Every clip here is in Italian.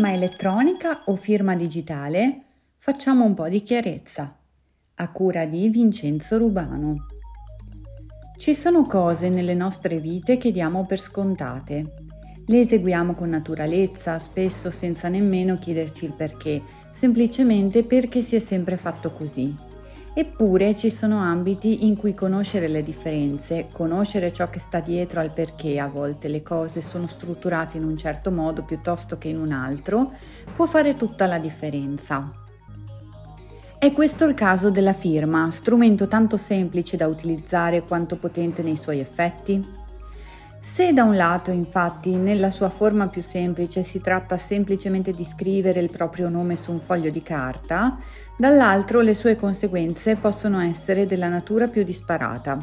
Firma elettronica o firma digitale? Facciamo un po' di chiarezza. A cura di Vincenzo Rubano. Ci sono cose nelle nostre vite che diamo per scontate. Le eseguiamo con naturalezza, spesso senza nemmeno chiederci il perché, semplicemente perché si è sempre fatto così. Eppure ci sono ambiti in cui conoscere le differenze, conoscere ciò che sta dietro al perché a volte le cose sono strutturate in un certo modo piuttosto che in un altro, può fare tutta la differenza. È questo il caso della firma, strumento tanto semplice da utilizzare quanto potente nei suoi effetti? Se da un lato, infatti, nella sua forma più semplice si tratta semplicemente di scrivere il proprio nome su un foglio di carta, dall'altro le sue conseguenze possono essere della natura più disparata.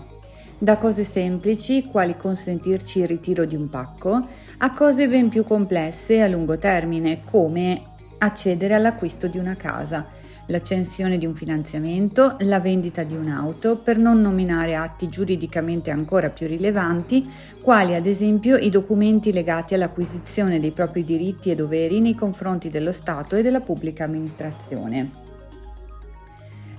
Da cose semplici, quali consentirci il ritiro di un pacco, a cose ben più complesse a lungo termine, come accedere all'acquisto di una casa l'accensione di un finanziamento, la vendita di un'auto, per non nominare atti giuridicamente ancora più rilevanti, quali ad esempio i documenti legati all'acquisizione dei propri diritti e doveri nei confronti dello Stato e della pubblica amministrazione.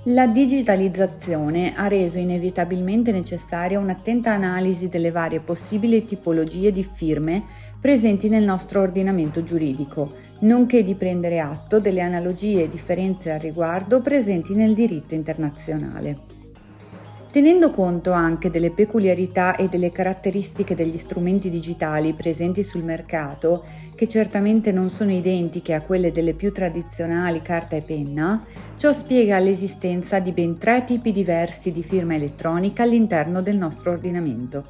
La digitalizzazione ha reso inevitabilmente necessaria un'attenta analisi delle varie possibili tipologie di firme presenti nel nostro ordinamento giuridico, nonché di prendere atto delle analogie e differenze al riguardo presenti nel diritto internazionale. Tenendo conto anche delle peculiarità e delle caratteristiche degli strumenti digitali presenti sul mercato, che certamente non sono identiche a quelle delle più tradizionali carta e penna, ciò spiega l'esistenza di ben tre tipi diversi di firma elettronica all'interno del nostro ordinamento.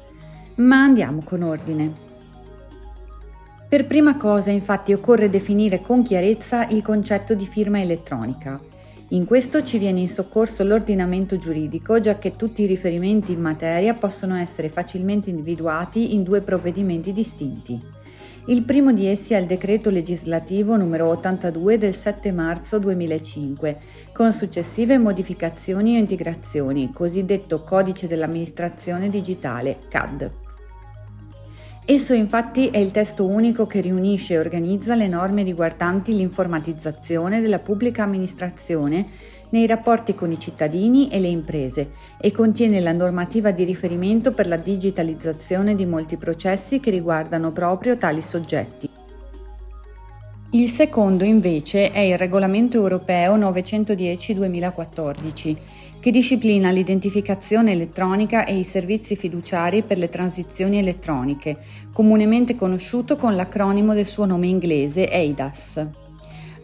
Ma andiamo con ordine. Per prima cosa infatti occorre definire con chiarezza il concetto di firma elettronica. In questo ci viene in soccorso l'ordinamento giuridico, già che tutti i riferimenti in materia possono essere facilmente individuati in due provvedimenti distinti. Il primo di essi è il decreto legislativo numero 82 del 7 marzo 2005, con successive modificazioni e integrazioni, cosiddetto Codice dell'amministrazione digitale, CAD. Esso infatti è il testo unico che riunisce e organizza le norme riguardanti l'informatizzazione della pubblica amministrazione nei rapporti con i cittadini e le imprese e contiene la normativa di riferimento per la digitalizzazione di molti processi che riguardano proprio tali soggetti. Il secondo invece è il Regolamento europeo 910-2014 che disciplina l'identificazione elettronica e i servizi fiduciari per le transizioni elettroniche, comunemente conosciuto con l'acronimo del suo nome inglese EIDAS.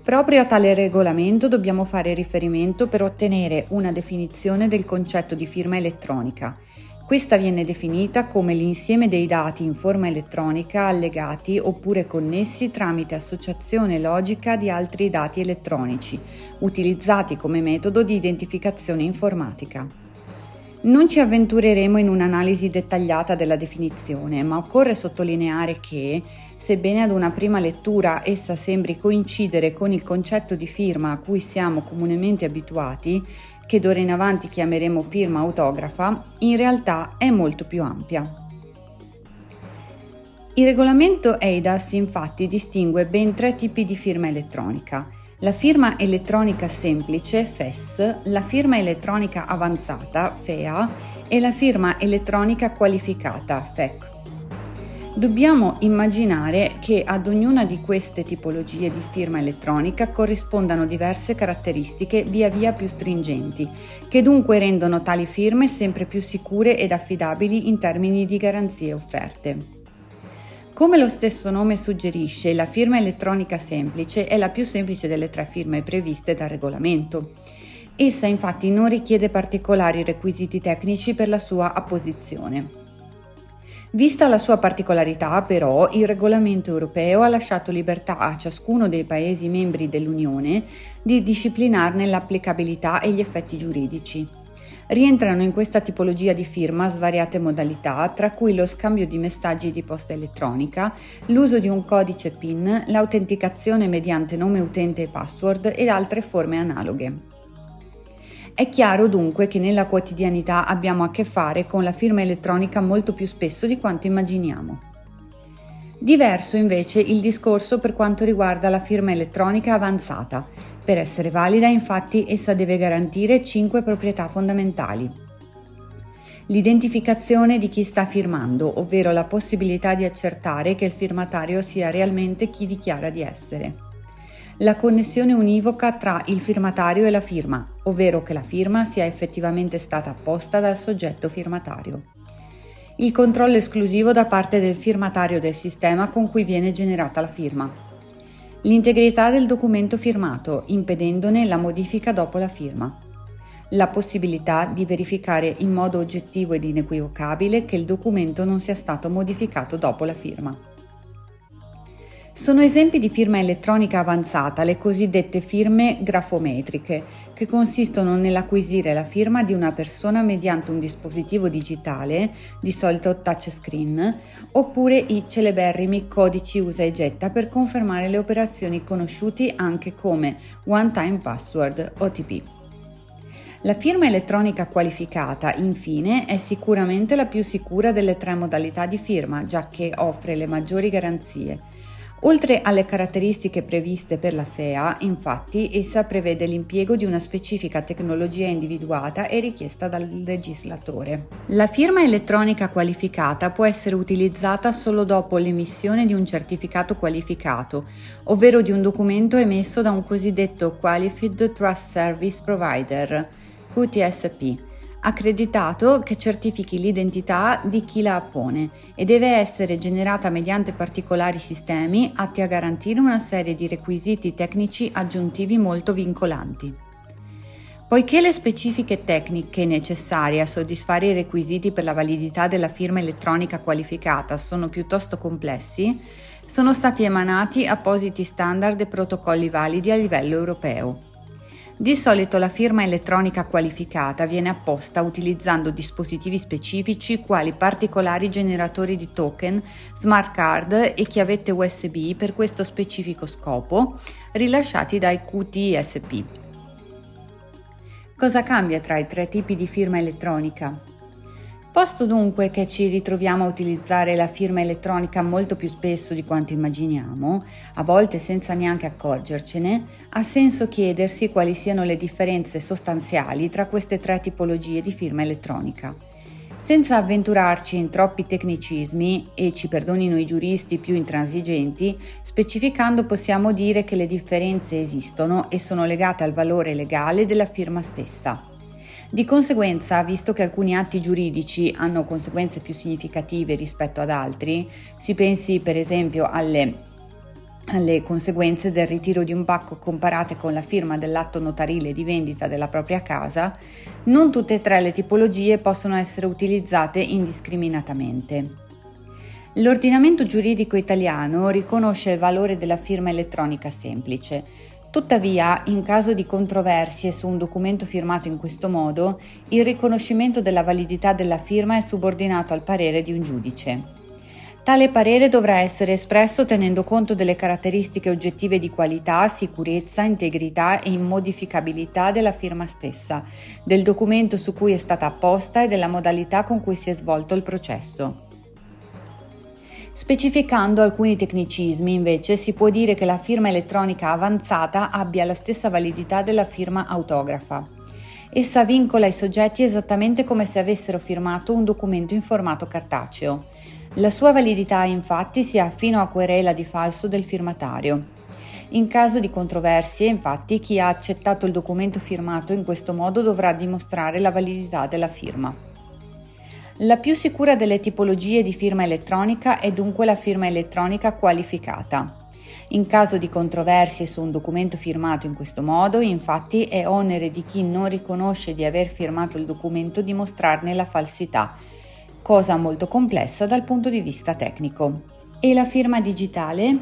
Proprio a tale regolamento dobbiamo fare riferimento per ottenere una definizione del concetto di firma elettronica, questa viene definita come l'insieme dei dati in forma elettronica allegati oppure connessi tramite associazione logica di altri dati elettronici, utilizzati come metodo di identificazione informatica. Non ci avventureremo in un'analisi dettagliata della definizione, ma occorre sottolineare che, sebbene ad una prima lettura essa sembri coincidere con il concetto di firma a cui siamo comunemente abituati, che d'ora in avanti chiameremo firma autografa, in realtà è molto più ampia. Il regolamento EIDAS infatti distingue ben tre tipi di firma elettronica. La firma elettronica semplice, FES, la firma elettronica avanzata, FEA, e la firma elettronica qualificata, FEC. Dobbiamo immaginare che ad ognuna di queste tipologie di firma elettronica corrispondano diverse caratteristiche via via più stringenti, che dunque rendono tali firme sempre più sicure ed affidabili in termini di garanzie offerte. Come lo stesso nome suggerisce, la firma elettronica semplice è la più semplice delle tre firme previste dal regolamento. Essa infatti non richiede particolari requisiti tecnici per la sua apposizione. Vista la sua particolarità, però, il regolamento europeo ha lasciato libertà a ciascuno dei Paesi membri dell'Unione di disciplinarne l'applicabilità e gli effetti giuridici. Rientrano in questa tipologia di firma svariate modalità, tra cui lo scambio di messaggi di posta elettronica, l'uso di un codice PIN, l'autenticazione mediante nome utente e password ed altre forme analoghe. È chiaro dunque che nella quotidianità abbiamo a che fare con la firma elettronica molto più spesso di quanto immaginiamo. Diverso invece il discorso per quanto riguarda la firma elettronica avanzata. Per essere valida infatti essa deve garantire cinque proprietà fondamentali. L'identificazione di chi sta firmando, ovvero la possibilità di accertare che il firmatario sia realmente chi dichiara di essere. La connessione univoca tra il firmatario e la firma, ovvero che la firma sia effettivamente stata apposta dal soggetto firmatario il controllo esclusivo da parte del firmatario del sistema con cui viene generata la firma, l'integrità del documento firmato, impedendone la modifica dopo la firma, la possibilità di verificare in modo oggettivo ed inequivocabile che il documento non sia stato modificato dopo la firma. Sono esempi di firma elettronica avanzata le cosiddette firme grafometriche, che consistono nell'acquisire la firma di una persona mediante un dispositivo digitale, di solito touchscreen, oppure i celeberrimi codici usa e getta per confermare le operazioni conosciuti anche come One Time Password OTP. La firma elettronica qualificata, infine, è sicuramente la più sicura delle tre modalità di firma, già che offre le maggiori garanzie Oltre alle caratteristiche previste per la FEA, infatti, essa prevede l'impiego di una specifica tecnologia individuata e richiesta dal legislatore. La firma elettronica qualificata può essere utilizzata solo dopo l'emissione di un certificato qualificato, ovvero di un documento emesso da un cosiddetto Qualified Trust Service Provider, QTSP accreditato che certifichi l'identità di chi la appone e deve essere generata mediante particolari sistemi atti a garantire una serie di requisiti tecnici aggiuntivi molto vincolanti. Poiché le specifiche tecniche necessarie a soddisfare i requisiti per la validità della firma elettronica qualificata sono piuttosto complessi, sono stati emanati appositi standard e protocolli validi a livello europeo. Di solito la firma elettronica qualificata viene apposta utilizzando dispositivi specifici quali particolari generatori di token, smart card e chiavette USB per questo specifico scopo, rilasciati dai QTSP. Cosa cambia tra i tre tipi di firma elettronica? Posto dunque che ci ritroviamo a utilizzare la firma elettronica molto più spesso di quanto immaginiamo, a volte senza neanche accorgercene, ha senso chiedersi quali siano le differenze sostanziali tra queste tre tipologie di firma elettronica. Senza avventurarci in troppi tecnicismi, e ci perdonino i giuristi più intransigenti, specificando possiamo dire che le differenze esistono e sono legate al valore legale della firma stessa. Di conseguenza, visto che alcuni atti giuridici hanno conseguenze più significative rispetto ad altri, si pensi per esempio alle alle conseguenze del ritiro di un pacco comparate con la firma dell'atto notarile di vendita della propria casa, non tutte e tre le tipologie possono essere utilizzate indiscriminatamente. L'ordinamento giuridico italiano riconosce il valore della firma elettronica semplice, Tuttavia, in caso di controversie su un documento firmato in questo modo, il riconoscimento della validità della firma è subordinato al parere di un giudice. Tale parere dovrà essere espresso tenendo conto delle caratteristiche oggettive di qualità, sicurezza, integrità e immodificabilità della firma stessa, del documento su cui è stata apposta e della modalità con cui si è svolto il processo. Specificando alcuni tecnicismi, invece, si può dire che la firma elettronica avanzata abbia la stessa validità della firma autografa. Essa vincola i soggetti esattamente come se avessero firmato un documento in formato cartaceo. La sua validità infatti si ha fino a querela di falso del firmatario. In caso di controversie, infatti, chi ha accettato il documento firmato in questo modo dovrà dimostrare la validità della firma. La più sicura delle tipologie di firma elettronica è dunque la firma elettronica qualificata. In caso di controversie su un documento firmato in questo modo, infatti, è onere di chi non riconosce di aver firmato il documento dimostrarne la falsità, cosa molto complessa dal punto di vista tecnico. E la firma digitale?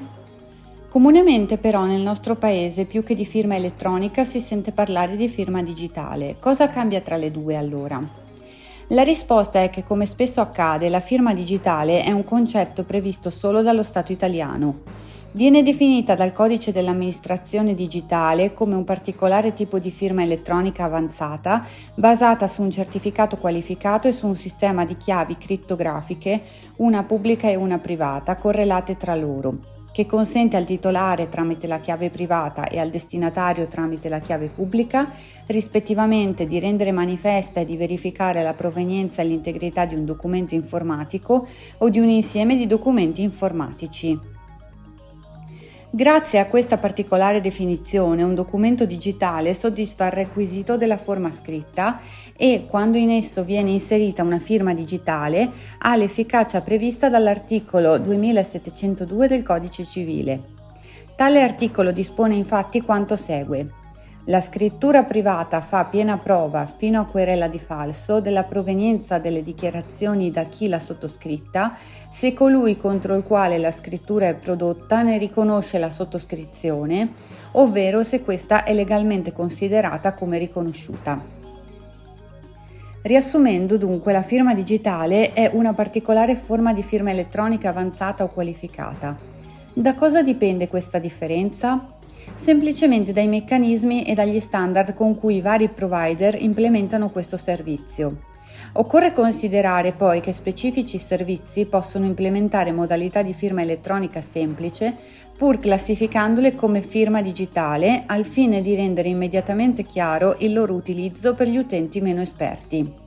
Comunemente però nel nostro paese più che di firma elettronica si sente parlare di firma digitale. Cosa cambia tra le due allora? La risposta è che, come spesso accade, la firma digitale è un concetto previsto solo dallo Stato italiano. Viene definita dal codice dell'amministrazione digitale come un particolare tipo di firma elettronica avanzata basata su un certificato qualificato e su un sistema di chiavi crittografiche, una pubblica e una privata, correlate tra loro, che consente al titolare tramite la chiave privata e al destinatario tramite la chiave pubblica, rispettivamente di rendere manifesta e di verificare la provenienza e l'integrità di un documento informatico o di un insieme di documenti informatici. Grazie a questa particolare definizione, un documento digitale soddisfa il requisito della forma scritta e, quando in esso viene inserita una firma digitale, ha l'efficacia prevista dall'articolo 2702 del Codice civile. Tale articolo dispone infatti quanto segue. La scrittura privata fa piena prova, fino a querela di falso, della provenienza delle dichiarazioni da chi l'ha sottoscritta, se colui contro il quale la scrittura è prodotta ne riconosce la sottoscrizione, ovvero se questa è legalmente considerata come riconosciuta. Riassumendo dunque, la firma digitale è una particolare forma di firma elettronica avanzata o qualificata. Da cosa dipende questa differenza? semplicemente dai meccanismi e dagli standard con cui i vari provider implementano questo servizio. Occorre considerare poi che specifici servizi possono implementare modalità di firma elettronica semplice pur classificandole come firma digitale al fine di rendere immediatamente chiaro il loro utilizzo per gli utenti meno esperti.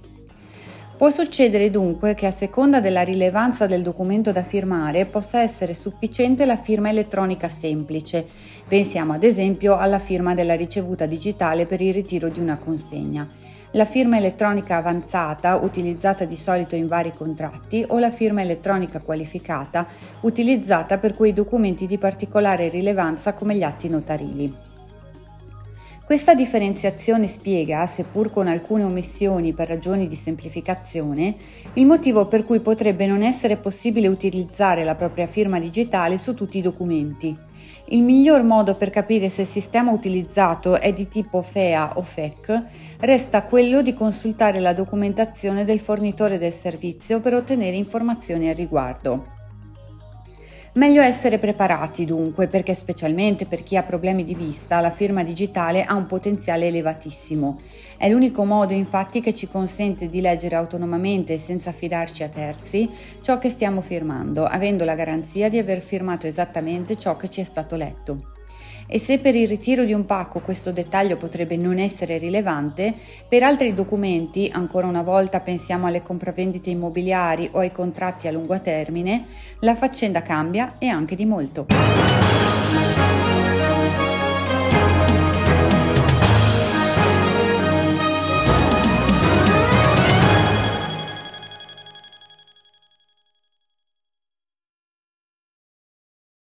Può succedere dunque che a seconda della rilevanza del documento da firmare possa essere sufficiente la firma elettronica semplice. Pensiamo ad esempio alla firma della ricevuta digitale per il ritiro di una consegna. La firma elettronica avanzata, utilizzata di solito in vari contratti, o la firma elettronica qualificata, utilizzata per quei documenti di particolare rilevanza come gli atti notarili. Questa differenziazione spiega, seppur con alcune omissioni per ragioni di semplificazione, il motivo per cui potrebbe non essere possibile utilizzare la propria firma digitale su tutti i documenti. Il miglior modo per capire se il sistema utilizzato è di tipo FEA o FEC resta quello di consultare la documentazione del fornitore del servizio per ottenere informazioni al riguardo. Meglio essere preparati dunque perché specialmente per chi ha problemi di vista la firma digitale ha un potenziale elevatissimo. È l'unico modo infatti che ci consente di leggere autonomamente e senza affidarci a terzi ciò che stiamo firmando, avendo la garanzia di aver firmato esattamente ciò che ci è stato letto e se per il ritiro di un pacco questo dettaglio potrebbe non essere rilevante, per altri documenti, ancora una volta pensiamo alle compravendite immobiliari o ai contratti a lungo termine, la faccenda cambia e anche di molto.